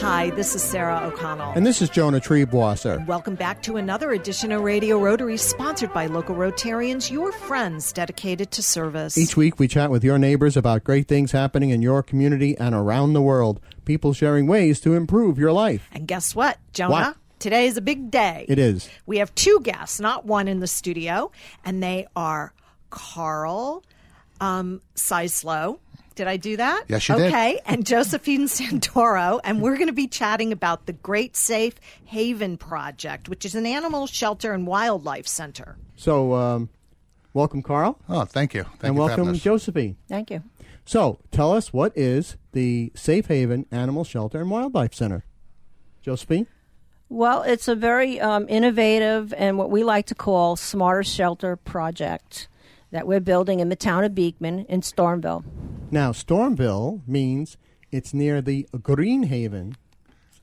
Hi, this is Sarah O'Connell. And this is Jonah Triebwasser. Welcome back to another edition of Radio Rotary, sponsored by local Rotarians, your friends dedicated to service. Each week, we chat with your neighbors about great things happening in your community and around the world. People sharing ways to improve your life. And guess what, Jonah? What? Today is a big day. It is. We have two guests, not one in the studio, and they are Carl um, Sislow. Did I do that? Yes, you did. Okay, and Josephine Santoro, and we're going to be chatting about the Great Safe Haven Project, which is an animal shelter and wildlife center. So, um, welcome, Carl. Oh, thank you. Thank and you welcome, having us. Josephine. Thank you. So, tell us what is the Safe Haven Animal Shelter and Wildlife Center? Josephine? Well, it's a very um, innovative and what we like to call smarter shelter project that we're building in the town of Beekman in Stormville. Now, Stormville means it's near the Greenhaven uh,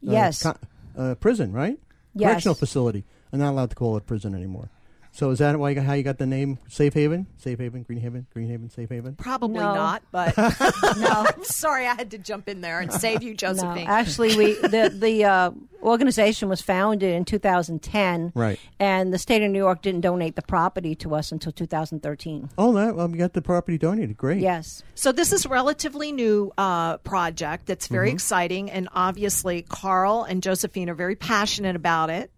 Yes. co- uh, prison, right? Yes. Correctional facility. I'm not allowed to call it prison anymore. So is that why you got, how you got the name Safe Haven? Safe Haven, Green Haven, Green Haven, Safe Haven? Probably No. not, but No. I'm sorry I had to jump in there and save you, No, Josephine. actually, we the the uh, organization was founded in 2010, Right. And the state of New York didn't donate the property to us until 2013. Oh, that, well, you got the property donated. Great. Yes, So this is a relatively new uh, project that's very exciting, and obviously Carl and Josephine are very passionate about it.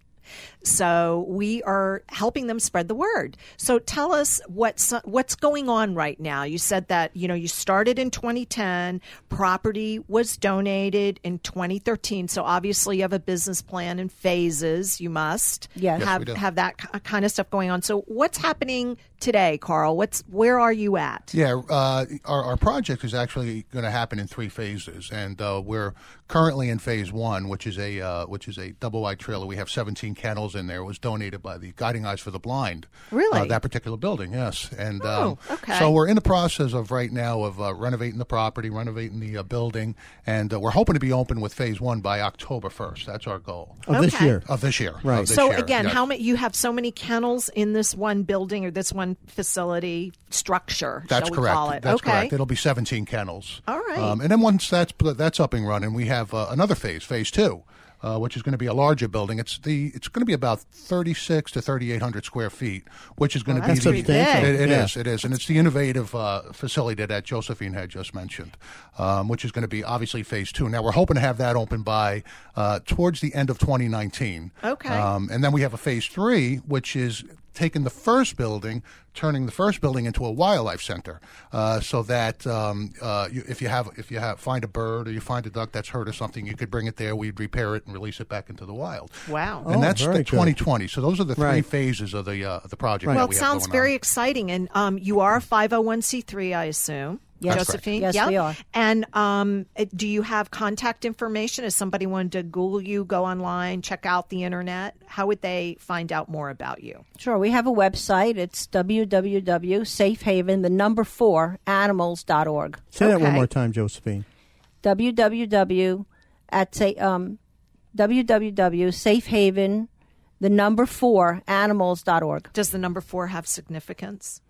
So we are helping them spread the word. So tell us what's what's going on right now. You said that you know you started in 2010, property was donated in 2013. So obviously you have a business plan in phases. You must Yes. Yes, have we do. have that kind of stuff going on. So what's happening today, Carl? What's where are you at? Yeah, uh, our, our project is actually going to happen in three phases, and uh, we're currently in phase one, which is a uh, which is a double wide trailer. We have 17 kennels in there. It was donated by the Guiding Eyes for the Blind. Really? uh, that particular building, yes. And Oh, um, okay. so we're in the process of right now of uh, renovating the property, renovating the uh, building, and uh, we're hoping to be open with phase one by October 1st. That's our goal Of this year. of this year. Right. this So year, again, yes. how many you have so many kennels in this one building or this one facility structure? That's shall we correct. Call it? That's okay. correct. It'll be 17 kennels. All right. Um, and then once that's that's up and running, we have uh, another phase, phase two, uh, which is going to be a larger building. It's the it's going to be about 36 to 3,800 square feet, which is going to be that's the, pretty big. It, it Yeah. is, It is, and it's the innovative uh, facility that Josephine had just mentioned, um, which is going to be obviously phase two. Now we're hoping to have that open by uh, towards the end of 2019. Okay. Um, and then we have a phase three, which is taking the first building, turning the first building into a wildlife center, uh, so that um, uh, you, if you have if you have find a bird or you find a duck that's hurt or something, you could bring it there. We'd repair it and release it back into the wild. Wow. And Oh, that's very the good. 2020. So those are the three Right. phases of the uh, the project. Right. that well, it we have sounds going very on. exciting, and um, you are a five hundred one c three, I assume. Yes. That's Josephine. correct. Yes, Yep. we are. And um, uh, do you have contact information? If somebody wanted to Google you, go online, check out the internet, how would they find out more about you? sure. We have a website. It's www.safehaven, the number four, animals.org. Say that one more time, Josephine. www at say um, www.safehaven, the number four, animals.org. Does the number four have significance?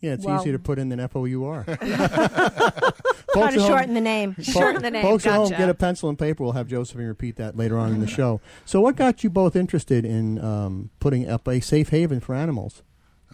Yeah, it's Well- easier to put in than F O U R. Try to home- shorten the name. Shorten the name. Folks at home, get a pencil and paper. We'll have Josephine repeat that later on in the show. So, what got you both interested in um, putting up a safe haven for animals?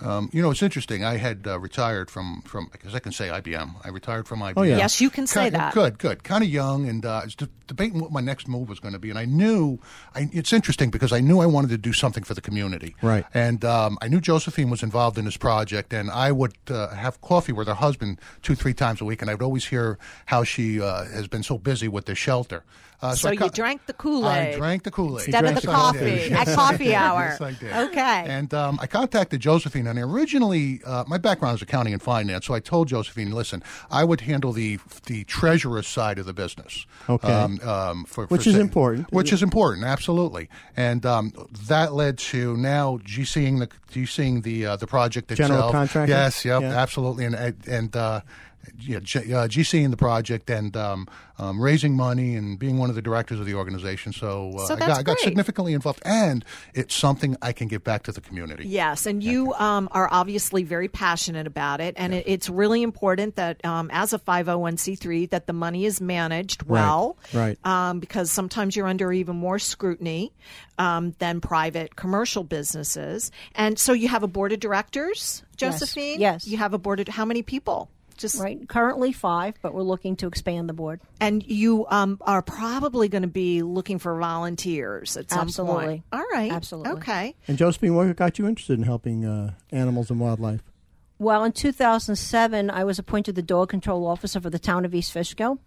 Um, you know, it's interesting. I had uh, retired from from because I can say IBM. I retired from IBM. Oh, yeah. Yes, you can say Kind- that. Good, good. Kind of young, and uh, I was de- debating what my next move was going to be. And I knew I, it's interesting because I knew I wanted to do something for the community. Right. And um, I knew Josephine was involved in this project, and I would uh, have coffee with her husband two, three times a week, and I would always hear how she uh, has been so busy with the shelter. Uh, So I you co- drank the Kool-Aid. I drank the Kool Aid Instead of the drank some coffee Yes, at coffee hour. Yes, I did. Okay. And um, I contacted Josephine, and originally, uh, my background is accounting and finance, so I told Josephine, listen, I would handle the the treasurer side of the business. Okay. Um, um, for, Which for is sa- important. Which is important, absolutely. And um, that led to now GCing the GCing the uh, the project itself. General contractor? Yes, yep, Yeah. absolutely. And and uh, you know, G, uh, GC in the project and um, um, raising money and being one of the directors of the organization. So, uh, So I, that's got, I got significantly involved, and it's something I can give back to the community. Yes, and you um, are obviously very passionate about it, and it, it's really important that um, as a 501c3 that the money is managed well, right. Um, because sometimes you're under even more scrutiny um, than private commercial businesses. And so you have a board of directors, Josephine. Yes. you have a board of how many people? Just Right. Currently five, but we're looking to expand the board. and you um, are probably going to be looking for volunteers at some Absolutely. point. All right, Absolutely. okay. And Josephine, what got you interested in helping uh, animals and wildlife? Well, in 2007, I was appointed the dog control officer for the town of East Fishkill.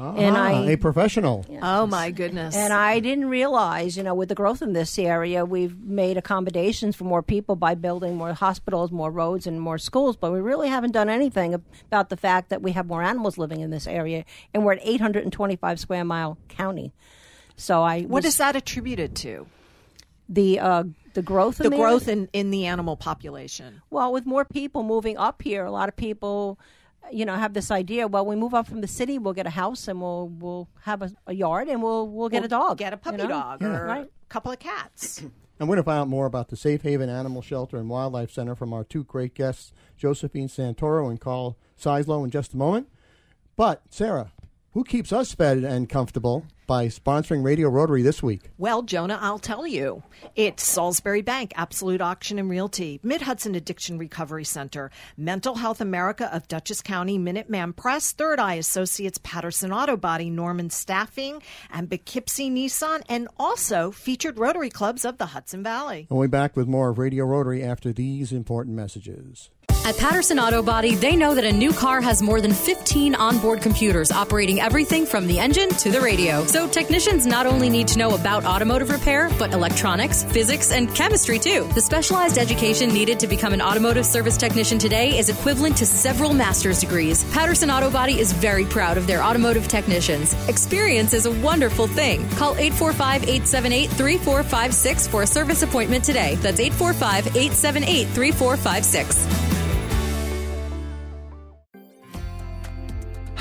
And Ah, I- a professional. Oh my goodness! And I didn't realize, you know, with the growth in this area, we've made accommodations for more people by building more hospitals, more roads, and more schools. But we really haven't done anything about the fact that we have more animals living in this area, and we're at 825 square mile county. So I what was- is that attributed to? the uh, the growth the in there? growth in, in the animal population. Well, with more people moving up here, a lot of people, you know, have this idea. Well, we move up from the city, we'll get a house, and we'll we'll have a, a yard, and we'll we'll get a dog, Get a puppy you know? dog or Right. a couple of cats. And we're going to find out more about the Safe Haven Animal Shelter and Wildlife Center from our two great guests, Josephine Santoro and Carl Seislow, in just a moment. But, Sarah, who keeps us fed and comfortable by sponsoring Radio Rotary this week? well, Jonah, I'll tell you. It's Salisbury Bank, Absolute Auction and Realty, Mid Hudson Addiction Recovery Center, Mental Health America of Dutchess County, Minuteman Press, Third Eye Associates, Patterson Auto Body, Norman Staffing, and Poughkeepsie Nissan, and also featured Rotary Clubs of the Hudson Valley. And we'll be back with more of Radio Rotary after these important messages. At Patterson Auto Body, they know that a new car has more than 15 onboard computers operating everything from the engine to the radio. So technicians not only need to know about automotive repair, but electronics, physics, and chemistry too. The specialized education needed to become an automotive service technician today is equivalent to several master's degrees. Patterson Auto Body is very proud of their automotive technicians. Experience is a wonderful thing. Call 845 878 3456 for a service appointment today. That's 845 878 3456.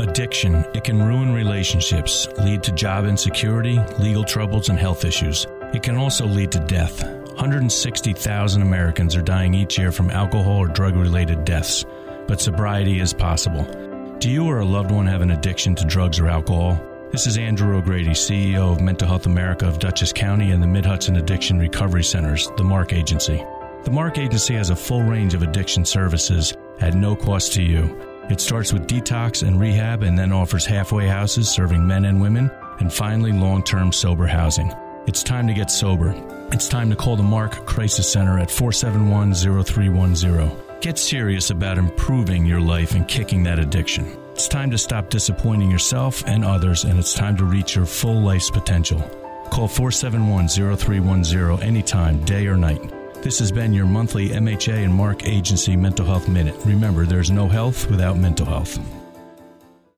Addiction. It can ruin relationships, lead to job insecurity, legal troubles, and health issues. It can also lead to death. 160,000 Americans are dying each year from alcohol or drug related deaths, but sobriety is possible. Do you or a loved one have an addiction to drugs or alcohol? This is Andrew O'Grady, CEO of Mental Health America of Dutchess County and the Mid Hudson Addiction Recovery Centers, the MARC Agency. The MARC Agency has a full range of addiction services at no cost to you. It starts with detox and rehab and then offers halfway houses serving men and women, and finally long term sober housing. It's time to get sober. It's time to call the MARC Crisis Center at 471 0310. Get serious about improving your life and kicking that addiction. It's time to stop disappointing yourself and others, and it's time to reach your full life's potential. Call 471 0310 anytime, day or night. This has been your monthly MHA and MARC Agency Mental Health Minute. Remember, there's no health without mental health.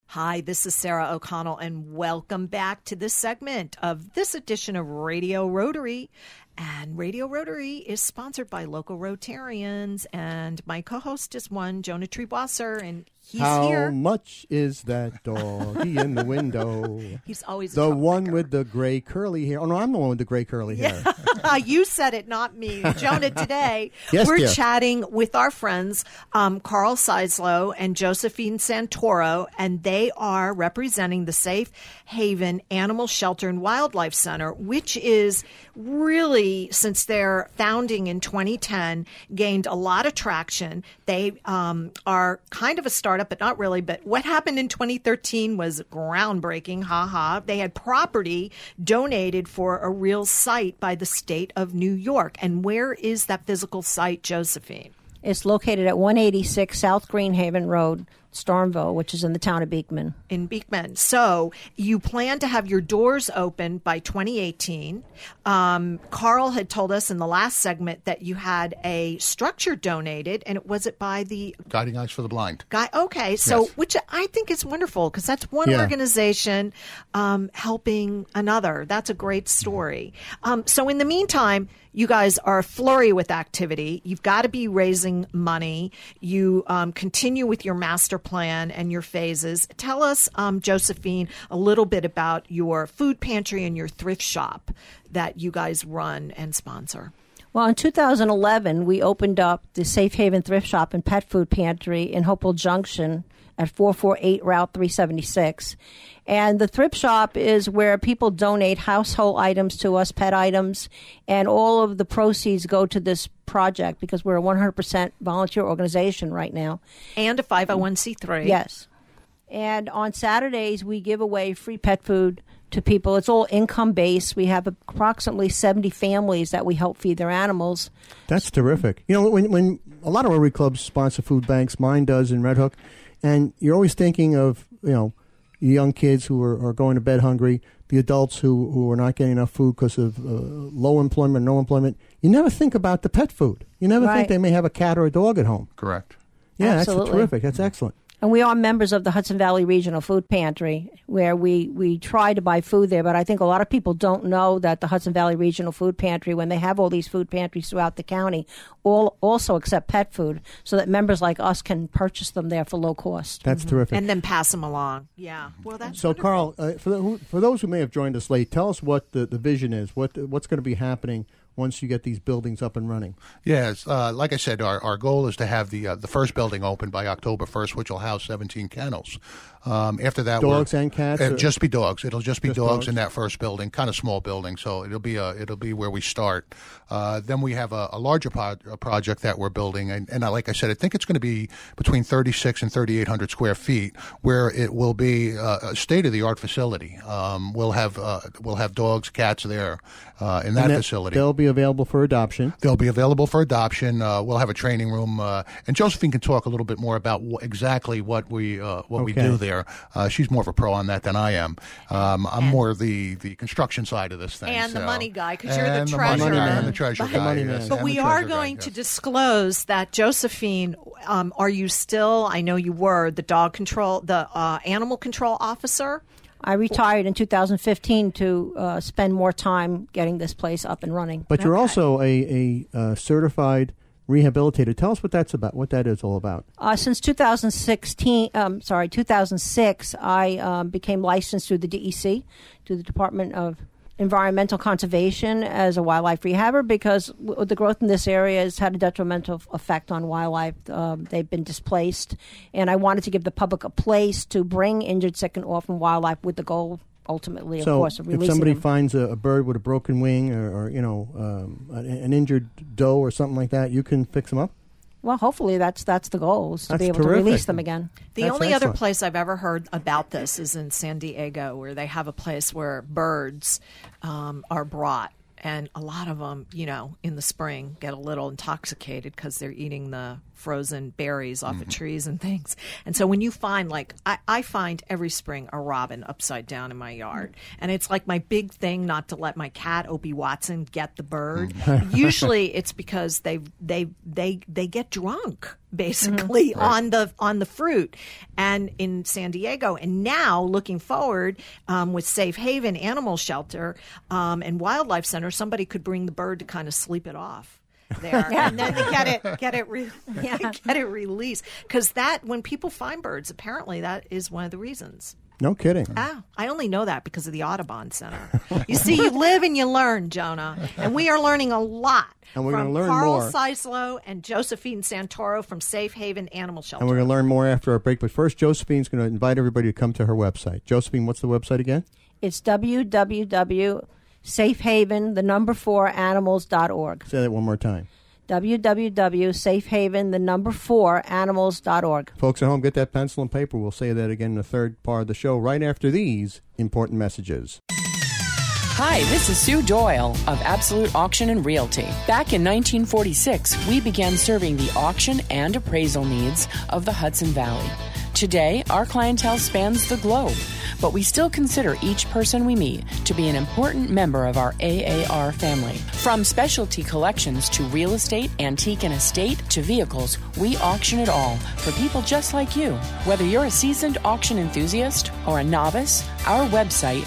Hi, this is Sarah O'Connell, and welcome back to this segment of this edition of Radio Rotary. And Radio Rotary is sponsored by local Rotarians, and my co-host is one, Jonah Triebwasser, and he's How here. much is that doggy in the window? He's always The one with the gray curly hair. Oh no, I'm the one with the gray curly hair. you said it, not me. Jonah, today Yes, we're dear. chatting with our friends um, Carl Seislow and Josephine Santoro, and they are representing the Safe Haven Animal Shelter and Wildlife Center, which is really, since their founding in 2010, gained a lot of traction. They um, are kind of a startup, but not really. But what happened in 2013 was groundbreaking. Ha ha. They had property donated for a real site by the state of New York. And where is that physical site, Josephine? It's located at 186 South Greenhaven Road, Stormville, which is in the town of Beekman. in Beekman. So you plan to have your doors open by 2018. Um, Carl had told us in the last segment that you had a structure donated, and it was it by the Guiding Eyes for the Blind. guy. Okay, so Yes. which I think is wonderful because that's one Yeah. organization um, helping another. That's a great story. Um, so in the meantime, you guys are a flurry with activity. You've got to be raising money. You um, continue with your master plan and your phases. Tell us, um, Josephine, a little bit about your food pantry and your thrift shop that you guys run and sponsor. Well, in 2011, we opened up the Safe Haven Thrift Shop and Pet Food Pantry in Hopewell Junction at 448 Route 376. And the thrift shop is where people donate household items to us, pet items, and all of the proceeds go to this project because we're a 100% volunteer organization right now. And a 501c3. Yes. And on Saturdays, we give away free pet food to people. It's all income based. We have approximately 70 families that we help feed their animals. That's terrific. You know, when when a lot of Rotary clubs sponsor food banks, mine does in Red Hook, and you're always thinking of you know young kids who are, are going to bed hungry, the adults who who are not getting enough food because of uh, low employment, no employment. You never think about the pet food. You never Right. think they may have a cat or a dog at home. Correct. Yeah, Absolutely. that's terrific. That's excellent. And we are members of the Hudson Valley Regional Food Pantry, where we, we try to buy food there. But I think a lot of people don't know that the Hudson Valley Regional Food Pantry, when they have all these food pantries throughout the county, all also accept pet food so that members like us can purchase them there for low cost. That's terrific. And then pass them along. Yeah. Well, that's So, Carl, uh, for, the, who, for those who may have joined us late, tell us what the, the vision is. What what's going to be happening once you get these buildings up and running? Yes, uh, like I said, our, our goal is to have the uh, the first building open by October first, which will house 17 kennels. Um, after that, Dogs and cats, It'll just be dogs. It'll just be Just dogs, dogs? in that first building, kind of small building. So it'll be a, it'll be where we start. Uh, then we have a, a larger pro- a project that we're building, and, and uh, like I said, I think it's going to be between 36 and 3,800 square feet, where it will be uh, a state of the art facility. Um, we'll have uh, we'll have dogs, cats there uh, in that, that- facility. They'll be available for adoption. They'll be available for adoption. Uh, we'll have a training room, uh, and Josephine can talk a little bit more about wh- exactly what we uh, what we do there. Uh, she's more of a pro on that than I am. Um, I'm more the the construction side of this thing, And the money guy because you're the And treasurer. money guy and the treasurer The guy. money yes, man. and But we are treasurer guy, going to yes. disclose that Josephine, um, are you still? I know you were the dog control, the uh, animal control officer. I retired in 2015 to uh, spend more time getting this place up and running. But you're Okay. also a, a uh, certified rehabilitator. Tell us what that's about. What that is all about. Uh, since 2016, um, sorry, 2006, I um, became licensed through the DEC, through the Department of Environmental Conservation, as a wildlife rehabber because w- the growth in this area has had a detrimental effect on wildlife. Um, they've been displaced, and I wanted to give the public a place to bring injured, sick, and orphan wildlife with the goal, ultimately, of so, course, of if somebody them. finds a, a bird with a broken wing or, or you know um, an, an injured doe or something like that, you can fix them up. Well, hopefully, that's that's the goal is to That's be able terrific. to release them again. The That's only other place I've ever heard about this is in San Diego, where they have a place where birds um, are brought. And a lot of them, you know, in the spring get a little intoxicated because they're eating the frozen berries off of trees and things. And so when you find, like, I, I find every spring a robin upside down in my yard. And it's like my big thing not to let my cat, Opie Watson, get the bird. Usually it's because they, they, they, they get drunk basically on the on the fruit and in San Diego and now looking forward um, with Safe Haven Animal Shelter um, and Wildlife Center somebody could bring the bird to kind of sleep it off there and then they get it get it re- get it released because that when people find birds apparently that is one of the reasons No kidding. Ah, I only know that because of the Audubon Center. You see, you live and you learn, Jonah, and we are learning a lot And we're gonna learn Carl more. Seislow and Josephine Santoro from Safe Haven Animal Shelter. And we're going to learn more after our break. But first, Josephine's going to invite everybody to come to her website. Josephine, what's the website again? It's www.safehaven, the number four animals.org. Say that one more time. www.safehaven, the number four animals.org. Folks at home, get that pencil and paper. We'll say that again in the third part of the show right after these important messages. Hi, this is Sue Doyle of Absolute Auction and Realty. Back in 1946, we began serving the auction and appraisal needs of the Hudson Valley. Today, our clientele spans the globe, but we still consider each person we meet to be an important member of our AAR family. From specialty collections to real estate, antique and estate to vehicles, we auction it all for people just like you. Whether you're a seasoned auction enthusiast or a novice, our website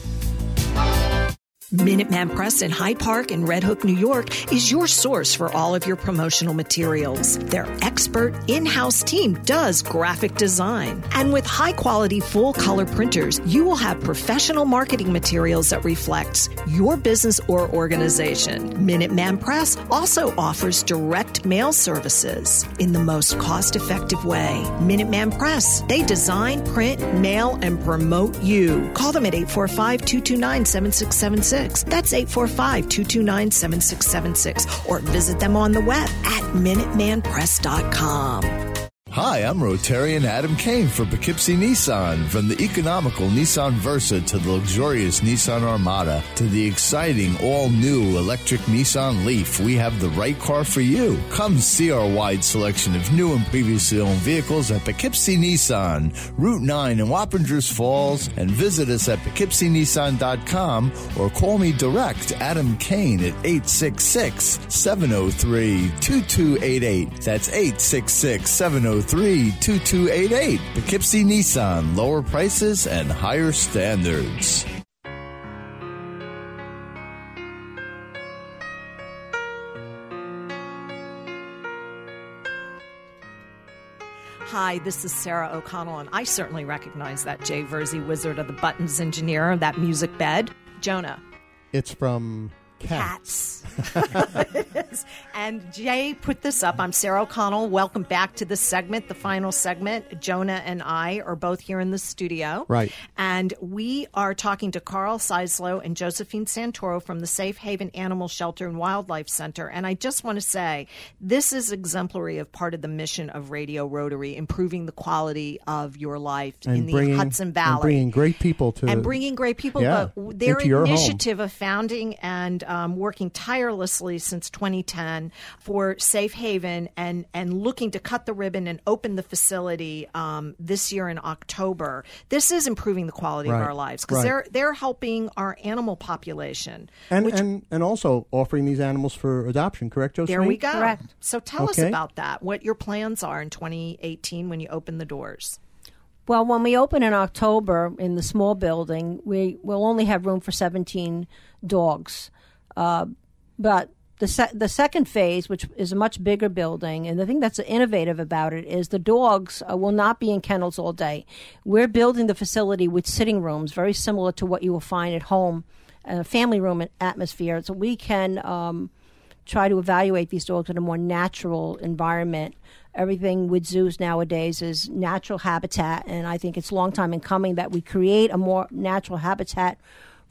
Minuteman Press in Hyde Park and Red Hook, New York is your source for all of your promotional materials. Their expert in house team does graphic design. And with high quality full color printers, you will have professional marketing materials that reflects your business or organization. Minuteman Press also offers direct mail services in the most cost effective way. Minuteman Press, they design, print, mail, and promote you. Call them at 845 229 7676. That's 845 229 7676. Or visit them on the web at MinutemanPress.com. Hi, I'm Rotarian Adam Kane for Poughkeepsie Nissan. From the economical Nissan Versa to the luxurious Nissan Armada to the exciting all-new electric Nissan Leaf, we have the right car for you. Come see our wide selection of new and previously owned vehicles at Poughkeepsie Nissan, Route 9 in Wappingers Falls, and visit us at poughkeepsienissan.com or call me direct, Adam Kane, at 866-703-2288. That's 866 703 2288. Poughkeepsie Nissan. Lower prices and higher standards. Hi, this is Sarah O'Connell, and I certainly recognize that Jay Verzi, Wizard of the Buttons engineer, of that music bed. Jonah. It's from Cats. and Jay put this up. I'm Sarah O'Connell. Welcome back to the segment, the final segment. Jonah and I are both here in the studio. Right. And we are talking to Carl Seislow and Josephine Santoro from the Safe Haven Animal Shelter and Wildlife Center. And I just want to say this is exemplary of part of the mission of Radio Rotary, improving the quality of your life and in the bringing, Hudson Valley. And bringing great people to. And bringing great people. Yeah, but their into your home. initiative of founding and um, working tirelessly since 2010 for Safe Haven and, and looking to cut the ribbon and open the facility um, this year in October. This is improving the quality Right, of our lives because right. they're they're helping our animal population. and, which- and and also offering these animals for adoption, correct, Josephine? there we go. Correct. So tell us about that. What your plans are in 2018 when you open the doors. Well, when we open in October in the small building, we will only have room for 17 dogs. Uh, but the se- the second phase, which is a much bigger building, and the thing that's innovative about it is the dogs uh, will not be in kennels all day. We're building the facility with sitting rooms, very similar to what you will find at home, a family room atmosphere. So we can um, try to evaluate these dogs in a more natural environment. Everything with zoos nowadays is natural habitat, and I think it's a long time in coming that we create a more natural habitat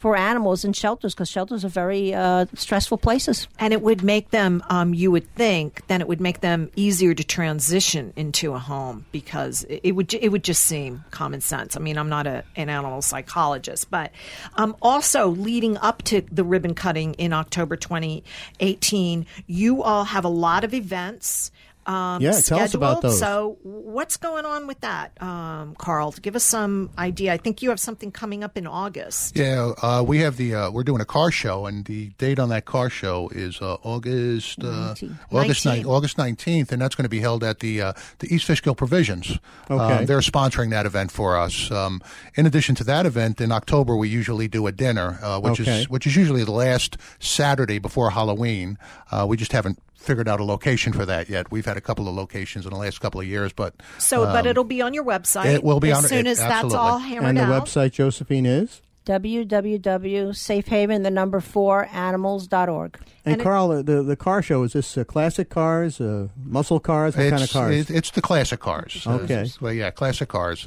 for animals in shelters because shelters are very uh, stressful places. And it would make them, um, you would think, then it would make them easier to transition into a home because it, would it would just seem common sense. I mean, I'm not a, an animal psychologist, but um, also leading up to the ribbon cutting in October 2018, you all have a lot of events. Um, Yeah, tell us about scheduled. those. So, what's going on with that, um, Carl? Give us some idea. I think you have something coming up in August. Yeah, uh, we have the uh, we're doing a car show, and the date on that car show is uh, August uh, August 19th. ni- August nineteenth, and that's going to be held at the uh, the East Fishkill Provisions. Okay. Uh, they're sponsoring that event for us. Um, in addition to that event, in October we usually do a dinner, uh, which Okay. is which is usually the last Saturday before Halloween. Uh, we just haven't figured out a location for that yet. We've had a couple of locations in the last couple of years, but So, but it'll be on your website. Um, it will be as on- soon it- as that's all hammered And the out. website, Josephine, is? www.safehaven, the number four, animals.org. And, And Carl, the, the, the car show, is this uh, classic cars, uh, muscle cars? What kind of it's, cars? it- it's the classic cars. Uh, Okay. well, yeah, classic cars.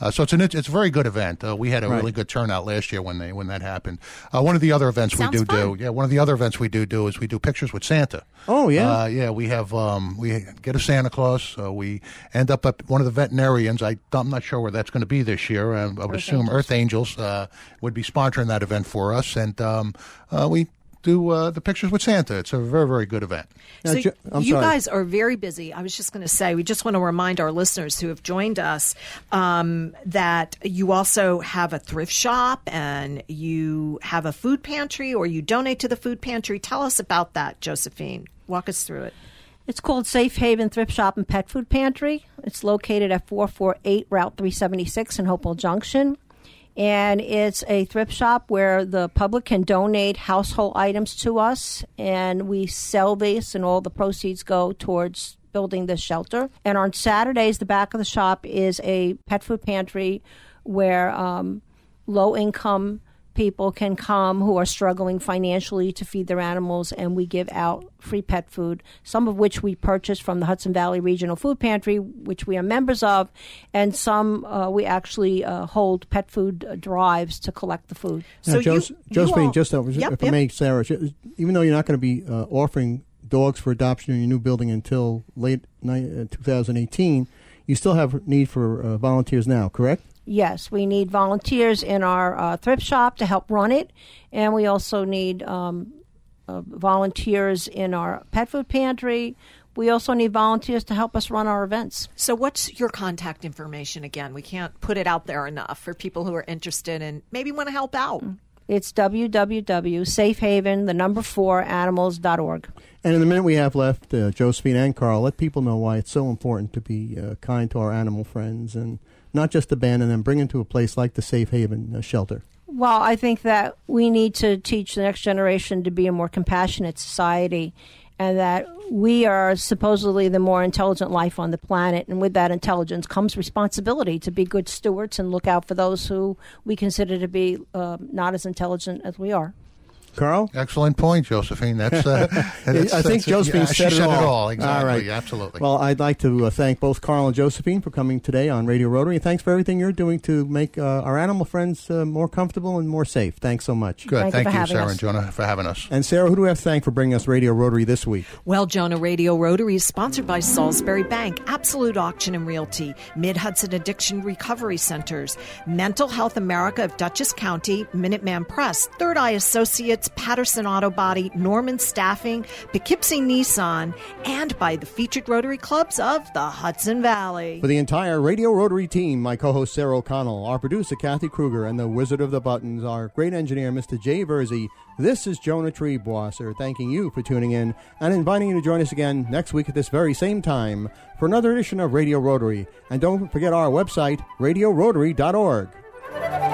Uh, so it's an it's a very good event. Uh, we had a Right. really good turnout last year when they when that happened. Uh, one of the other events Sounds we do fun. do yeah one of the other events we do do is we do pictures with Santa. Oh, yeah? uh, yeah. We have um, we get a Santa Claus. Uh, we end up at one of the veterinarians. I I'm not sure where that's going to be this year. Um, I would assume Earth Angels uh, would be sponsoring that event for us, and um, uh, we do uh, the pictures with Santa. It's a very very good event. Now, So Jo- I'm you sorry. guys are very busy. I was just going to say, we just want to remind our listeners who have joined us um, that you also have a thrift shop and you have a food pantry, or you donate to the food pantry. Tell us about that, Josephine. Walk us through it. It's called Safe Haven Thrift Shop and Pet Food Pantry. It's located at 448 Route 376 in Hopewell Junction. And it's a thrift shop where the public can donate household items to us, and we sell these, and all the proceeds go towards building this shelter. And on Saturdays, the back of the shop is a pet food pantry where um, low income people can come who are struggling financially to feed their animals, and we give out free pet food, some of which we purchase from the Hudson Valley Regional Food Pantry, which we are members of, and some uh, we actually uh, hold pet food uh, drives to collect the food. Now, So you- Jos- you Josephine, all- just Yep, if I may, Sarah, even though you're not going to be uh, offering dogs for adoption in your new building until late ni- uh, 2018, you still have need for uh, volunteers now, correct? Yes, we need volunteers in our uh, thrift shop to help run it, and we also need um, uh, volunteers in our pet food pantry. We also need volunteers to help us run our events. So, what's your contact information again? We can't put it out there enough for people who are interested and maybe want to help out. It's www.safehaven, the number four, animals.org. And in the minute we have left, uh, Josephine and Carl, let people know why it's so important to be uh, kind to our animal friends and not just abandon them, bring them to a place like the Safe Haven uh, shelter. Well, I think that we need to teach the next generation to be a more compassionate society and that we are supposedly the more intelligent life on the planet. And with that intelligence comes responsibility to be good stewards and look out for those who we consider to be uh, not as intelligent as we are. Carl? Excellent point, Josephine. That's, uh, that's I think that's- Josephine yeah, said, she it, said all. it all. Exactly. All right. Absolutely. Well, I'd like to uh, thank both Carl and Josephine for coming today on Radio Rotary. And thanks for everything you're doing to make uh, our animal friends uh, more comfortable and more safe. Thanks so much. Good. Thank you Thank, for you, Sarah us. and Jonah, for having us. And Sarah, who do we have to thank for bringing us Radio Rotary this week? Well, Jonah Radio Rotary is sponsored by Salisbury Bank, Absolute Auction and Realty, Mid Hudson Addiction Recovery Centers, Mental Health America of Dutchess County, Minuteman Press, Third Eye Associates, Patterson Auto Body, Norman Staffing, Poughkeepsie Nissan, and by the featured Rotary Clubs of the Hudson Valley. For the entire Radio Rotary team, my co-host Sarah O'Connell, our producer Kathy Kruger, and the Wizard of the Buttons, our great engineer Mr. Jay Verzi, this is Jonah Triebwasser thanking you for tuning in and inviting you to join us again next week at this very same time for another edition of Radio Rotary. And don't forget our website, radiorotary.org.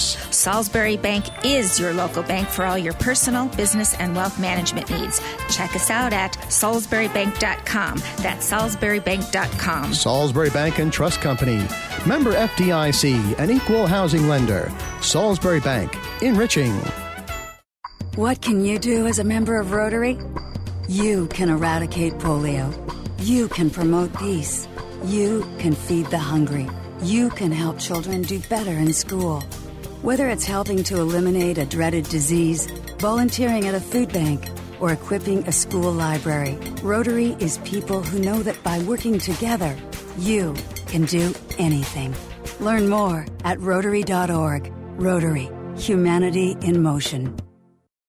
service. Salisbury Bank is your local bank for all your personal, business, and wealth management needs. Check us out at salisburybank.com. That's salisburybank.com. Salisbury Bank and Trust Company, member FDIC, an equal housing lender. Salisbury Bank, enriching. What can you do as a member of Rotary? You can eradicate polio. You can promote peace. You can feed the hungry. You can help children do better in school. Whether it's helping to eliminate a dreaded disease, volunteering at a food bank, or equipping a school library. Rotary is people who know that by working together, you can do anything. Learn more at Rotary.org. Rotary, humanity in motion.